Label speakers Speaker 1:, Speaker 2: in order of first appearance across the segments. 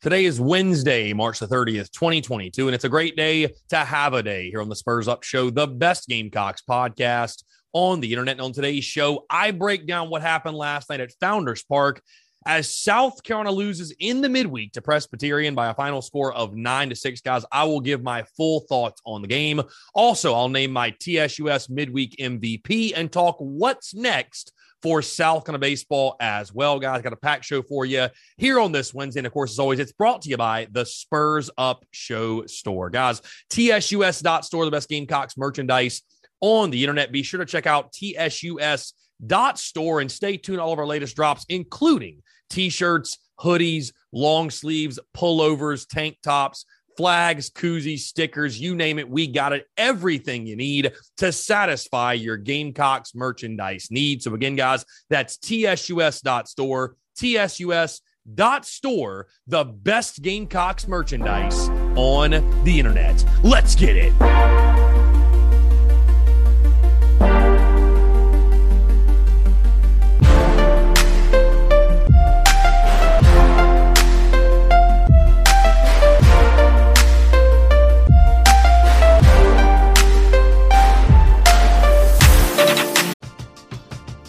Speaker 1: Today is Wednesday, March the 30th, 2022, and it's a great day to have a day here on the Spurs Up Show, the best Gamecocks podcast on the internet. And on today's show, I break down what happened last night at Founders Park as South Carolina loses in the midweek to Presbyterian by a final score of nine to six. Guys, I will give my full thoughts on the game. Also, I'll name my TSUS midweek MVP and talk what's next for South Carolina baseball as well, guys. Got a packed show for you here on this Wednesday. And of course, as always, it's brought to you by the Spurs Up Show store. Guys, TSUS.store, the best Gamecocks merchandise on the internet. Be sure to check out TSUS.store and stay tuned all of our latest drops, including t-shirts, hoodies, long sleeves, pullovers, tank tops, flags, koozies, stickers, you name it, we got it. Everything you need to satisfy your Gamecocks merchandise needs. So again, guys, that's tsus.store, tsus.store, the best Gamecocks merchandise on the internet. Let's get it.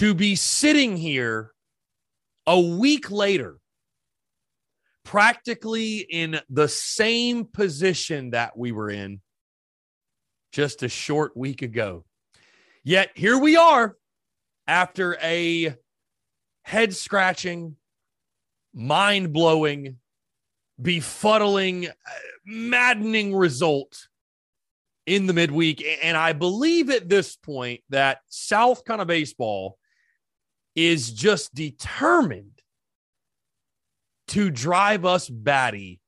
Speaker 1: To be sitting here a week later, practically in the same position that we were in just a short week ago. Yet here we are after a head scratching, mind blowing, befuddling, maddening result in the midweek. And I believe at this point that South Carolina baseball is just determined to drive us batty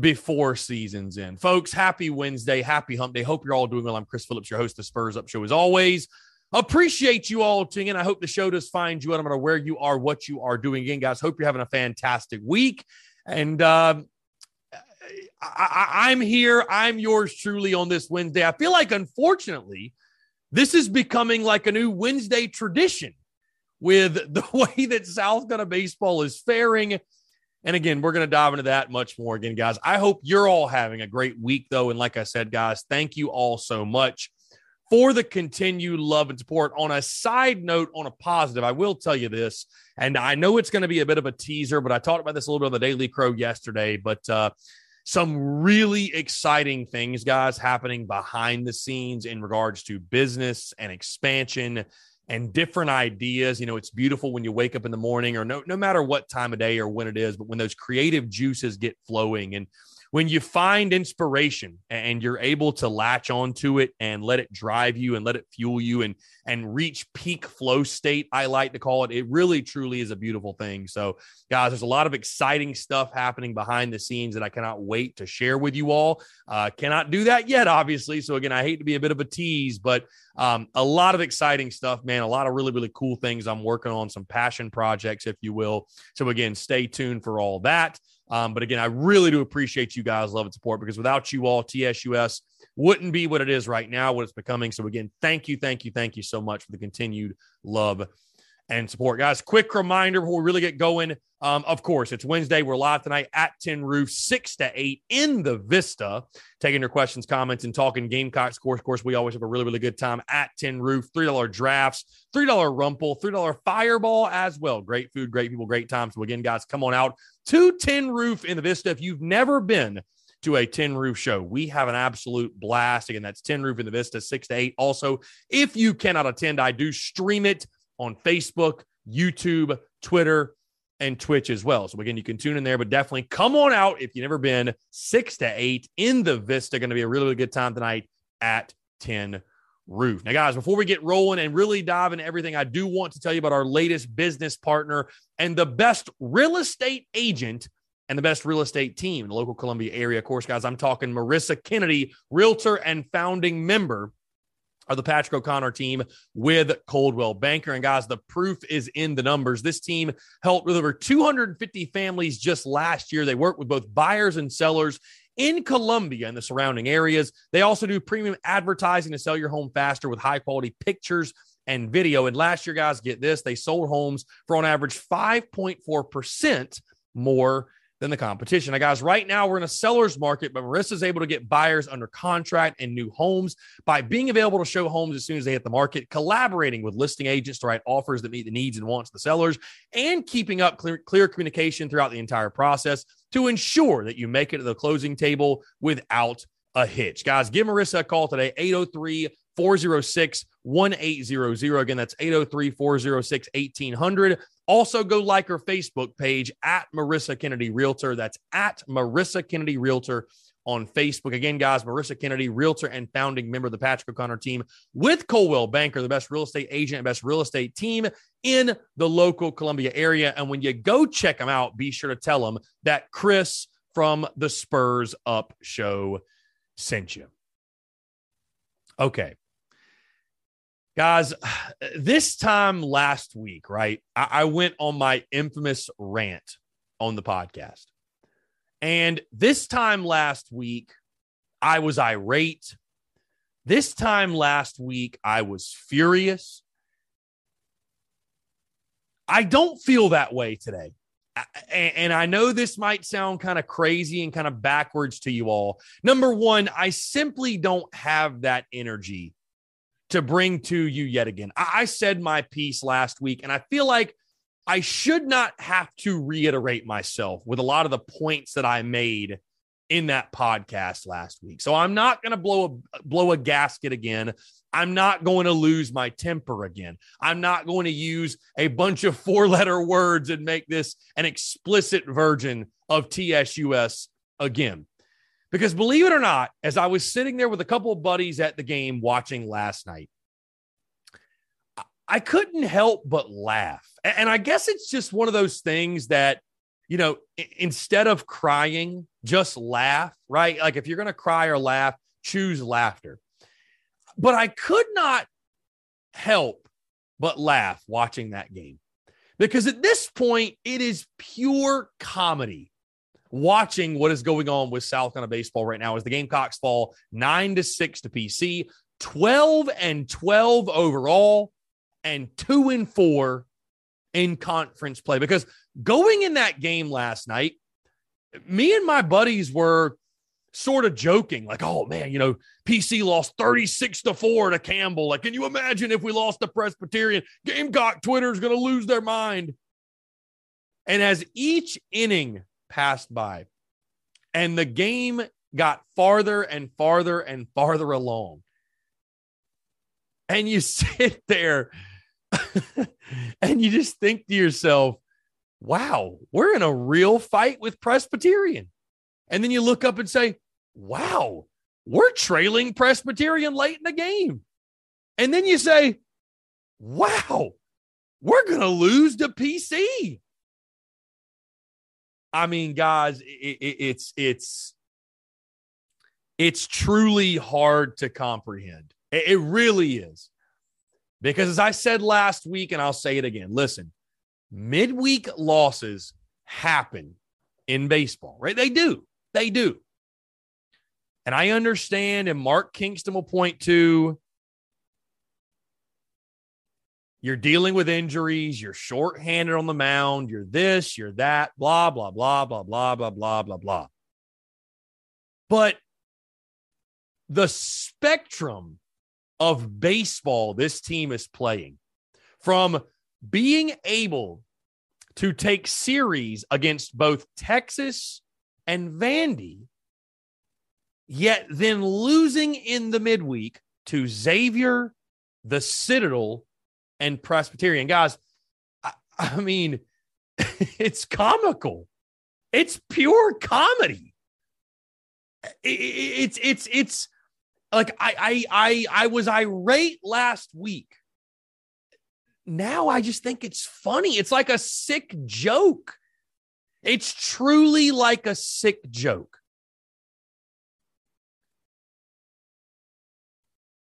Speaker 1: before season's end. Folks, happy Wednesday. Happy hump day. Hope you're all doing well. I'm Chris Phillips, your host of Spurs Up Show as always. Appreciate you all tuning in. I hope the show does find you. I don't know where you are, what you are doing. Again, guys, hope you're having a fantastic week. And um, I, am here. I'm yours truly on this Wednesday. I feel like, unfortunately, this is becoming like a new Wednesday tradition with the way that South Carolina baseball is faring. And again, we're going to dive into that much more again, guys. I hope you're all having a great week, though. And like I said, guys, thank you all so much for the continued love and support. On a side note, on a positive, I will tell you this, and I know it's going to be a bit of a teaser, but I talked about this a little bit on the Daily Crow yesterday. But uh, some really exciting things, guys, happening behind the scenes in regards to business and expansion and different ideas. You know, it's beautiful when you wake up in the morning or no, no matter what time of day or when it is, but when those creative juices get flowing and when you find inspiration and you're able to latch onto it and let it drive you and let it fuel you and and reach peak flow state i like to call it it really truly is a beautiful thing. So guys there's a lot of exciting stuff happening behind the scenes that i cannot wait to share with you all. Uh, cannot do that yet obviously. So again i hate to be a bit of a tease but um, a lot of exciting stuff man. A lot of really really cool things i'm working on some passion projects if you will. So again stay tuned for all that um, but again, I really do appreciate you guys' love and support because without you all, TSUS wouldn't be what it is right now, what it's becoming. So again, thank you, thank you, thank you so much for the continued love and support. Guys, quick reminder before we really get going. Um, of course, it's Wednesday. We're live tonight at Tin Roof, 6 to 8 in the Vista, taking your questions, comments, and talking Gamecocks. Of course, of course, we always have a really, really good time at Tin Roof. $3 drafts, $3 Rumple, $3 Fireball as well. Great food, great people, great time. So, again, guys, come on out to Tin Roof in the Vista. If you've never been to a Tin Roof show. We have an absolute blast. Again, that's Tin Roof in the Vista, 6 to 8. Also, if you cannot attend, I do stream it on Facebook, YouTube, Twitter, and Twitch as well. So again, you can tune in there, but definitely come on out if you've never been six to eight in the Vista. Going to be a really, really good time tonight at Tin Roof. Now, guys, before we get rolling and really dive into everything, I do want to tell you about our latest business partner and the best real estate agent and the best real estate team in the local Columbia area. Of course, guys, I'm talking Marissa Kennedy, realtor and founding member of the Patrick O'Connor team with Coldwell Banker. And guys, the proof is in the numbers. This team helped with over 250 families just last year. They work with both buyers and sellers in Columbia and the surrounding areas. They also do premium advertising to sell your home faster with high quality pictures and video. And last year, guys, get this, they sold homes for on average 5.4% more than the competition. Now, guys, right now we're in a seller's market, but Marissa's able to get buyers under contract and new homes by being available to show homes as soon as they hit the market, collaborating with listing agents to write offers that meet the needs and wants of the sellers, and keeping up clear, clear communication throughout the entire process to ensure that you make it to the closing table without a hitch. Guys, give Marissa a call today, 803 406 1800. Again, that's 803 406 1800. Also, go like her Facebook page at Marissa Kennedy Realtor. That's at Marissa Kennedy Realtor on Facebook. Again, guys, Marissa Kennedy, realtor and founding member of the Patrick O'Connor team with Coldwell Banker, the best real estate agent and best real estate team in the local Columbia area. And when you go check them out, be sure to tell them that Chris from the Spurs Up Show sent you. Okay. Guys, this time last week, right? I, I, went on my infamous rant on the podcast. And this time last week, I was irate. This time last week, I was furious. I don't feel that way today. And I know this might sound kind of crazy and kind of backwards to you all. Number one, I simply don't have that energy to bring to you yet again. I, said my piece last week, and I feel like I should not have to reiterate myself with a lot of the points that I made in that podcast last week. So I'm not going to blow a blow a gasket again. I'm not going to lose my temper again. I'm not going to use a bunch of four-letter words and make this an explicit version of TSUS again. Because believe it or not, as I was sitting there with a couple of buddies at the game watching last night, I couldn't help but laugh. And I guess it's just one of those things that, you know, instead of crying, just laugh, right? Like if you're going to cry or laugh, choose laughter. But I could not help but laugh watching that game because at this point, it is pure comedy watching what is going on with South Carolina baseball right now as the Gamecocks fall nine to six to PC, 12 and 12 overall, and two and four in conference play. Because going in that game last night, me and my buddies were sort of joking, like, oh man, you know, PC lost 36 to 4 to Campbell. Like, can you imagine if we lost to Presbyterian? Gamecock Twitter is going to lose their mind. And as each inning passed by. And the game got farther and farther and farther along. And you sit there and you just think to yourself, wow, we're in a real fight with Presbyterian. And then you look up and say, wow, we're trailing Presbyterian late in the game. And then you say, wow, we're going to lose to PC. I mean, guys, it, it, it's it's it's truly hard to comprehend. It, it really is. Because as I said last week, and I'll say it again, listen, midweek losses happen in baseball, right? They do. They do. And I understand, and Mark Kingston will point to you're dealing with injuries, you're shorthanded on the mound, you're this, you're that, blah, blah, blah, blah, blah, blah, blah, blah, blah. But the spectrum of baseball this team is playing from being able to take series against both Texas and Vandy, yet then losing in the midweek to Xavier, the Citadel, and Presbyterian. Guys, I, I mean, it's comical. It's pure comedy. It, it, it's it's it's like I I I I was irate last week. Now I just think it's funny. It's like a sick joke. It's truly like a sick joke.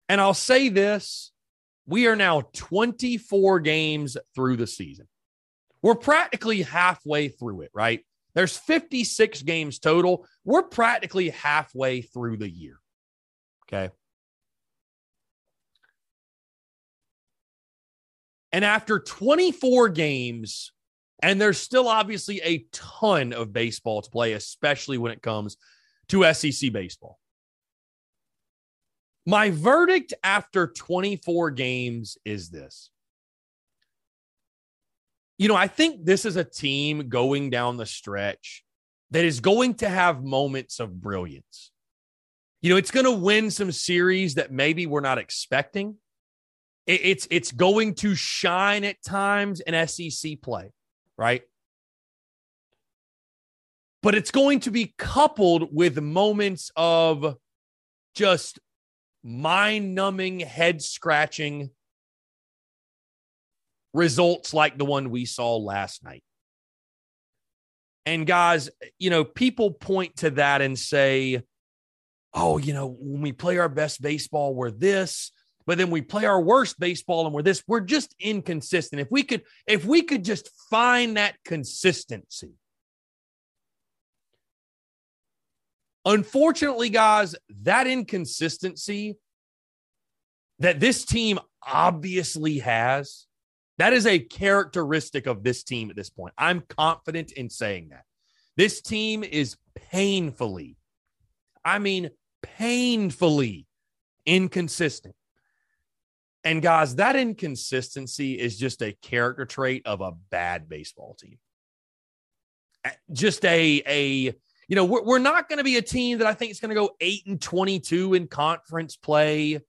Speaker 1: And I'll say this we are now 24 games through the season. We're practically halfway through it, right? There's 56 games total. We're practically halfway through the year. Okay. And after 24 games, and there's still obviously a ton of baseball to play, especially when it comes to SEC baseball. My verdict after 24 games is this. You know, I think this is a team going down the stretch that is going to have moments of brilliance. You know, it's going to win some series that maybe we're not expecting. It's it's going to shine at times in SEC play, right? But it's going to be coupled with moments of just mind numbing, head scratching results like the one we saw last night. And guys, you know, people point to that and say, oh, you know, when we play our best baseball, we're this, but then we play our worst baseball and we're this. We're just inconsistent. If we could, if we could just find that consistency, Unfortunately, guys, that inconsistency that this team obviously has, that is a characteristic of this team at this point. I'm confident in saying that. This team is painfully, I mean, painfully inconsistent. And guys, that inconsistency is just a character trait of a bad baseball team. Just a a you know, we're, we're not going to be a team that I think is going to go eight and 22 in conference play.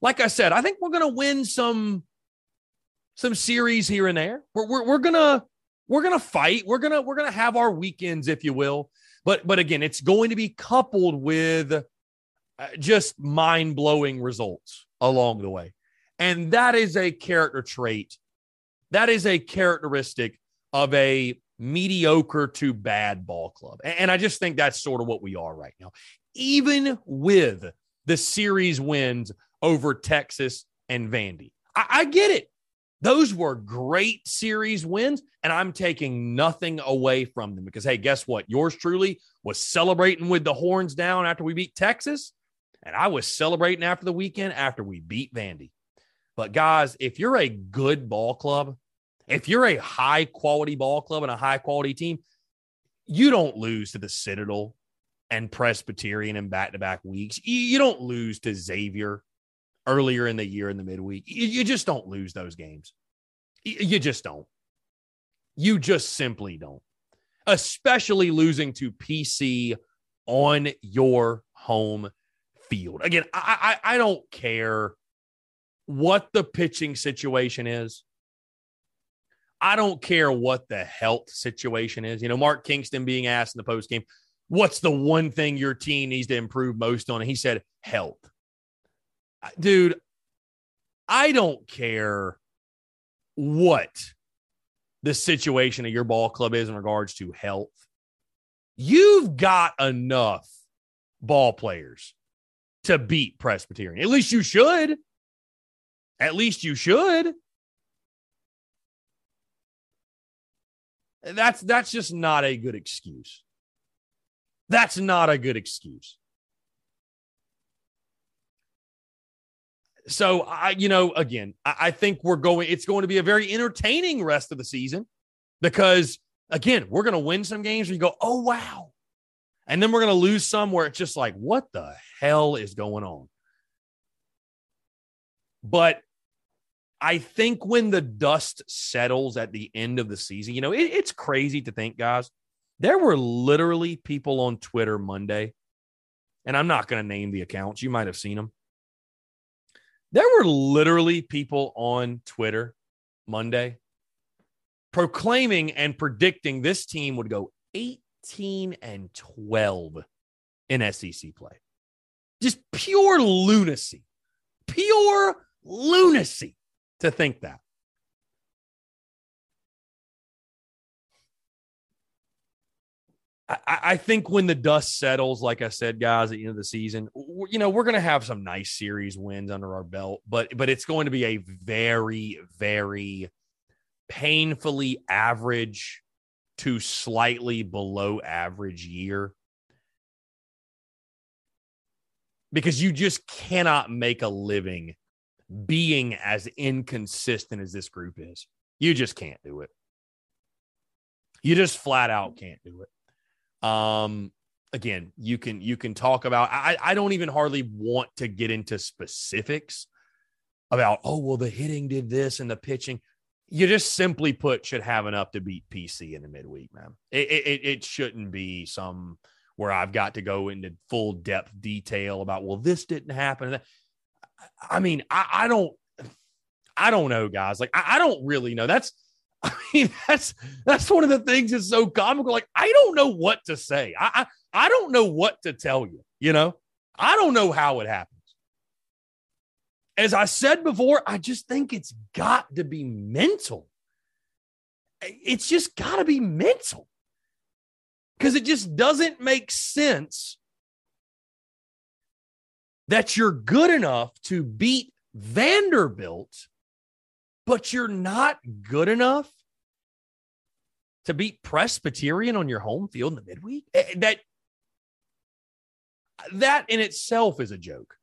Speaker 1: Like I said, I think we're going to win some, some series here and there. We're, we're, we're going to, we're going to fight. We're going to, we're going to have our weekends, if you will. But, but again, it's going to be coupled with uh, just mind blowing results along the way. And that is a character trait. That is a characteristic of a mediocre to bad ball club. And I just think that's sort of what we are right now. Even with the series wins over Texas and Vandy, I, I get it. Those were great series wins, and I'm taking nothing away from them because, hey, guess what? Yours truly was celebrating with the horns down after we beat Texas, and I was celebrating after the weekend after we beat Vandy. But, guys, if you're a good ball club, if you're a high quality ball club and a high quality team, you don't lose to the Citadel and Presbyterian in back to back weeks. You don't lose to Xavier earlier in the year in the midweek. You just don't lose those games. You just don't. You just simply don't. Especially losing to PC on your home field. Again, I, I, I don't care what the pitching situation is. I don't care what the health situation is. You know, Mark Kingston being asked in the post game, what's the one thing your team needs to improve most on? And he said, health. Dude, I don't care what the situation of your ball club is in regards to health. You've got enough ball players to beat Presbyterian. At least you should. At least you should. That's that's just not a good excuse. That's not a good excuse. So I, you know, again, I, I think we're going. It's going to be a very entertaining rest of the season because again, we're going to win some games where you go, oh wow, and then we're going to lose some where it's just like, what the hell is going on? But I think when the dust settles at the end of the season, you know, it, it's crazy to think, guys. There were literally people on Twitter Monday, and I'm not going to name the accounts. You might have seen them. There were literally people on Twitter Monday proclaiming and predicting this team would go 18 and 12 in SEC play. Just pure lunacy. Pure lunacy to think that. I, I, think when the dust settles, like I said, guys, at the end of the season, you know, we're going to have some nice series wins under our belt, but but it's going to be a very, very painfully average to slightly below average year. Because you just cannot make a living being as inconsistent as this group is. You just can't do it. You just flat out can't do it. Um, again, you can you can talk about. I I don't even hardly want to get into specifics about. Oh well, the hitting did this and the pitching. You just simply put should have enough to beat PC in the midweek, man. It it, it shouldn't be some where I've got to go into full depth detail about. Well, this didn't happen. I mean, I, I don't. I don't know, guys. Like, I, I don't really know. That's I mean, that's that's one of the things that's so comical. Like, I don't know what to say. I, I I don't know what to tell you. You know, I don't know how it happens. As I said before, I just think it's got to be mental. It's just got to be mental because it just doesn't make sense that you're good enough to beat Vanderbilt but you're not good enough to beat Presbyterian on your home field in the midweek. Eh, eh, that that in itself is a joke.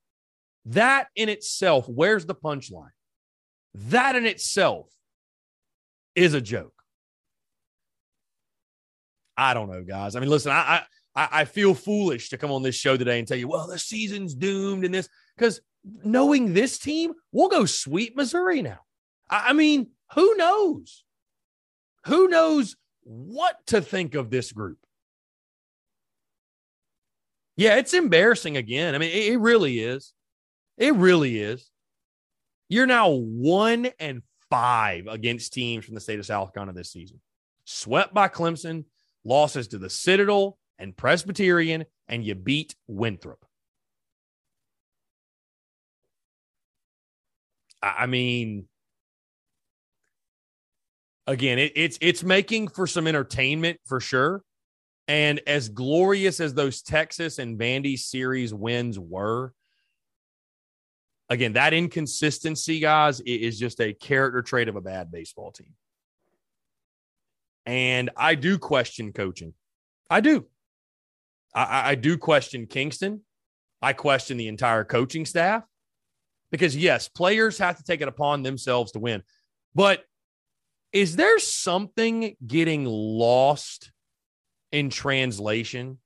Speaker 1: That in itself, where's the punchline? That in itself is a joke. I don't know, guys. I mean, listen, I I I feel foolish to come on this show today and tell you, well, the season's doomed and this because knowing this team, we'll go sweep Missouri now. I mean, who knows? Who knows what to think of this group? Yeah, it's embarrassing again. I mean, it, it really is. It really is. You're now one and five against teams from the state of South Carolina this season. Swept by Clemson, losses to the Citadel and Presbyterian, and you beat Winthrop. I mean, again, it, it's it's making for some entertainment for sure. And as glorious as those Texas and Vandy series wins were, again, that inconsistency, guys, is just a character trait of a bad baseball team. And I do question coaching. I do. I, I do question Kingston. I question the entire coaching staff because, yes, players have to take it upon themselves to win. But is there something getting lost in translation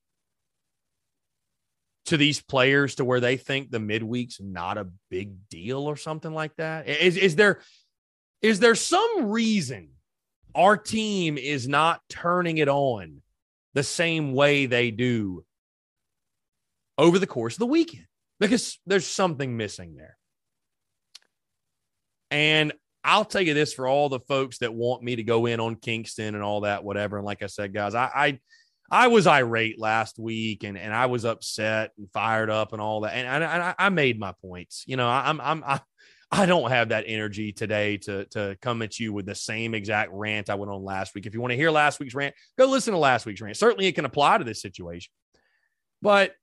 Speaker 1: to these players to where they think the midweek's not a big deal or something like that? Is, is there is there some reason our team is not turning it on the same way they do over the course of the weekend? Because there's something missing there. And I'll tell you this for all the folks that want me to go in on Kingston and all that, whatever. And like I said, guys, I, I I was irate last week and, and I was upset and fired up and all that. And, and I, I made my points. You know, I'm, I'm, I, I don't have that energy today to, to come at you with the same exact rant I went on last week. If you want to hear last week's rant, go listen to last week's rant. Certainly it can apply to this situation. But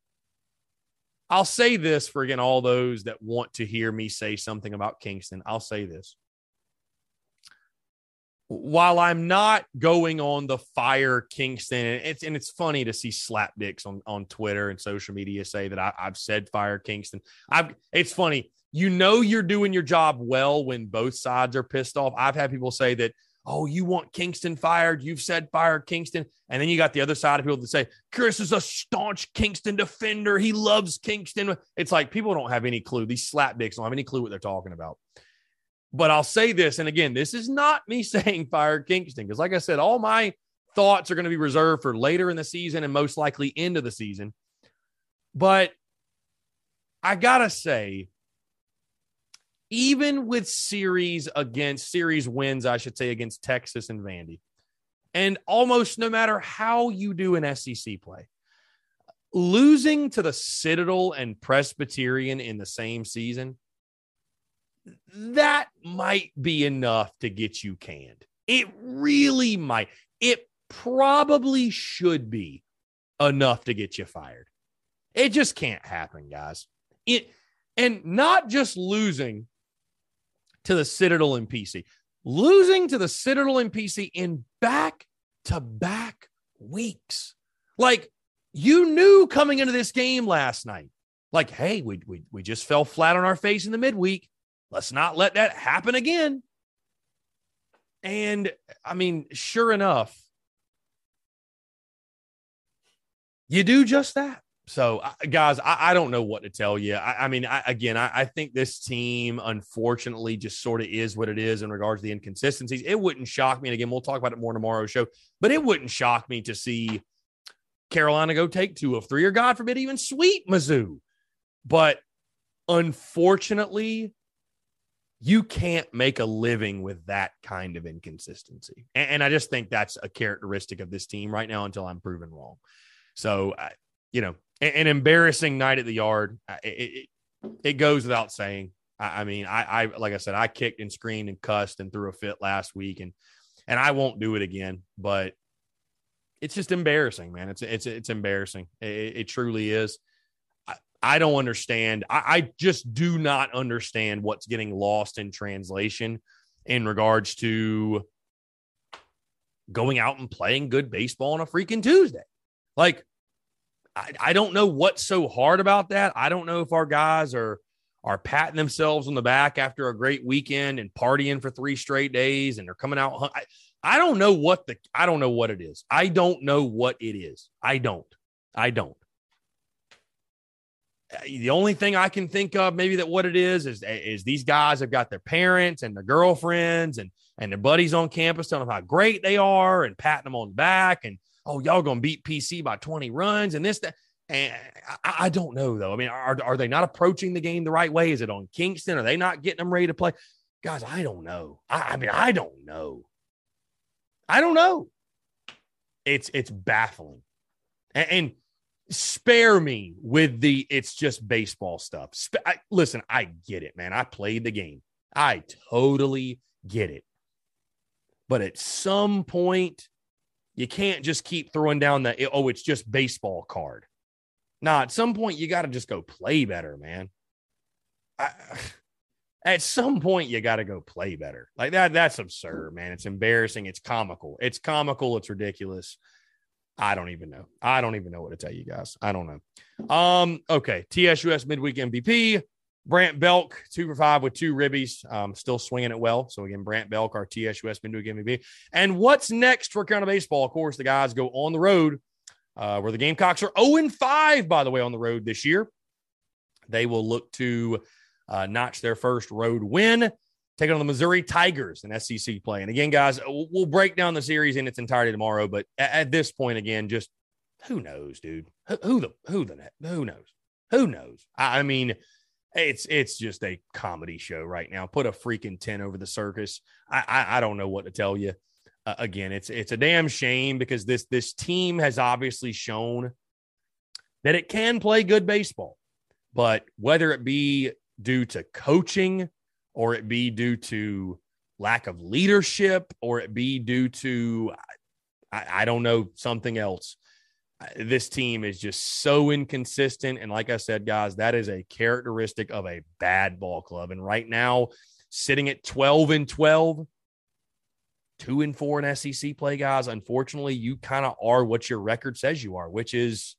Speaker 1: I'll say this for again, all those that want to hear me say something about Kingston. I'll say this while I'm not going on the fire Kingston, and it's and it's funny to see slapdicks on on Twitter and social media say that I, have said fire Kingston. I've it's funny. You know you're doing your job well when both sides are pissed off. I've had people say that, oh, you want Kingston fired. You've said fire Kingston. And then you got the other side of people that say, Chris is a staunch Kingston defender. He loves Kingston. It's like people don't have any clue. These slapdicks don't have any clue what they're talking about. But I'll say this, and again, this is not me saying fire Kingston, because like I said, all my thoughts are going to be reserved for later in the season and most likely end of the season. But I gotta say, even with series against series wins, I should say, against Texas and Vandy, and almost no matter how you do an SEC play, losing to the Citadel and Presbyterian in the same season that might be enough to get you canned. It really might. It probably should be enough to get you fired. It just can't happen, guys. It and not just losing to the Citadel and PC, losing to the Citadel and PC in back to back weeks. Like you knew coming into this game last night, like, hey, we, we, we just fell flat on our face in the midweek. Let's not let that happen again. And I mean, sure enough, you do just that. So, guys, I, I, don't know what to tell you. I, I mean, I, again, I, think this team, unfortunately, just sort of is what it is in regards to the inconsistencies. It wouldn't shock me. And again, we'll talk about it more tomorrow's show, but it wouldn't shock me to see Carolina go take two of three, or God forbid, even sweep Mizzou. But unfortunately, you can't make a living with that kind of inconsistency. And, and, I just think that's a characteristic of this team right now until I'm proven wrong. So, you know, an, embarrassing night at the yard. It, it, it goes without saying. I, I mean, I, I, like I said, I kicked and screamed and cussed and threw a fit last week, and and I won't do it again. But it's just embarrassing, man. It's it's it's embarrassing. It, it truly is. I don't understand. I, I, just do not understand what's getting lost in translation in regards to going out and playing good baseball on a freaking Tuesday. Like, I, I don't know what's so hard about that. I don't know if our guys are are patting themselves on the back after a great weekend and partying for three straight days and they're coming out. I, I don't know what the I don't know what it is. I don't know what it is. I don't. I don't uh, the only thing I can think of maybe that what it is is is these guys have got their parents and their girlfriends and and their buddies on campus telling them how great they are and patting them on the back and oh y'all gonna beat PC by 20 runs and this that and I, I don't know though. I mean, are are they not approaching the game the right way? Is it on Kingston? Are they not getting them ready to play? Guys, I don't know. I, I mean, I don't know. I don't know. It's it's baffling. and, and spare me with the it's just baseball stuff. Sp- I, listen, I get it, man. I played the game. I totally get it. But at some point, you can't just keep throwing down the oh, it's just baseball card. Nah, at some point, you got to just go play better, man. I, at some point, you got to go play better. Like that, that's absurd, man. It's embarrassing. It's comical. It's comical. It's ridiculous. I don't even know. I don't even know what to tell you guys. I don't know. Um, okay. TSUS midweek MVP. Brandt Belk, two for five with two ribbies, um, still swinging it well. So again, Brandt Belk, our TSUS midweek MVP. And what's next for Carolina baseball? Of course, the guys go on the road, uh, where the Gamecocks are 0 5, by the way, on the road this year. They will look to uh, notch their first road win taking on the Missouri Tigers in SEC play. And again, guys, we'll break down the series in its entirety tomorrow. But at this point, again, just who knows, dude? Who the who the who knows? Who knows? I mean, it's it's just a comedy show right now. Put a freaking ten over the circus. I I, I don't know what to tell you. uh, again, it's it's a damn shame because this this team has obviously shown that it can play good baseball, but whether it be due to coaching or it be due to lack of leadership or it be due to I, I don't know something else this team is just so inconsistent. And like I said, guys, that is a characteristic of a bad ball club. And right now, sitting at 12 and 12, two and four in SEC play, guys, unfortunately, you kind of are what your record says you are, which is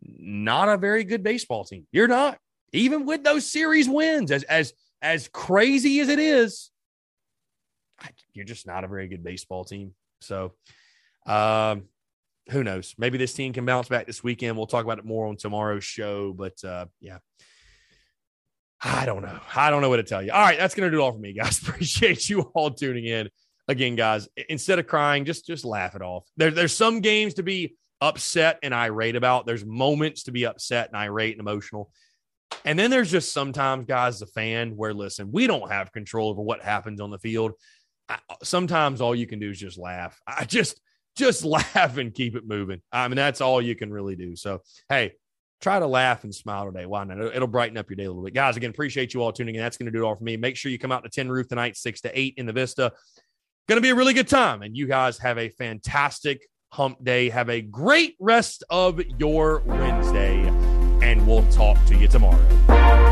Speaker 1: not a very good baseball team. You're not, even with those series wins, as as as crazy as it is, you're just not a very good baseball team. So, um, who knows? Maybe this team can bounce back this weekend. We'll talk about it more on tomorrow's show. But uh, yeah, I don't know. I don't know what to tell you. All right, that's gonna do it all for me, guys. Appreciate you all tuning in. Again, guys, instead of crying, just just laugh it off. There, there's some games to be upset and irate about. There's moments to be upset and irate and emotional. And then there's just sometimes, guys, the fan, where listen, we don't have control over what happens on the field. I, sometimes all you can do is just laugh. I just just laugh and keep it moving. I mean, that's all you can really do. So, hey, try to laugh and smile today. Why not? It'll brighten up your day a little bit. Guys, again, appreciate you all tuning in. That's going to do it all for me. Make sure you come out to Tin Roof tonight, 6 to 8 in the Vista. Going to be a really good time. And you guys have a fantastic hump day. Have a great rest of your Wednesday. And we'll talk to you tomorrow.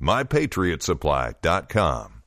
Speaker 2: mypatriotsupply.com.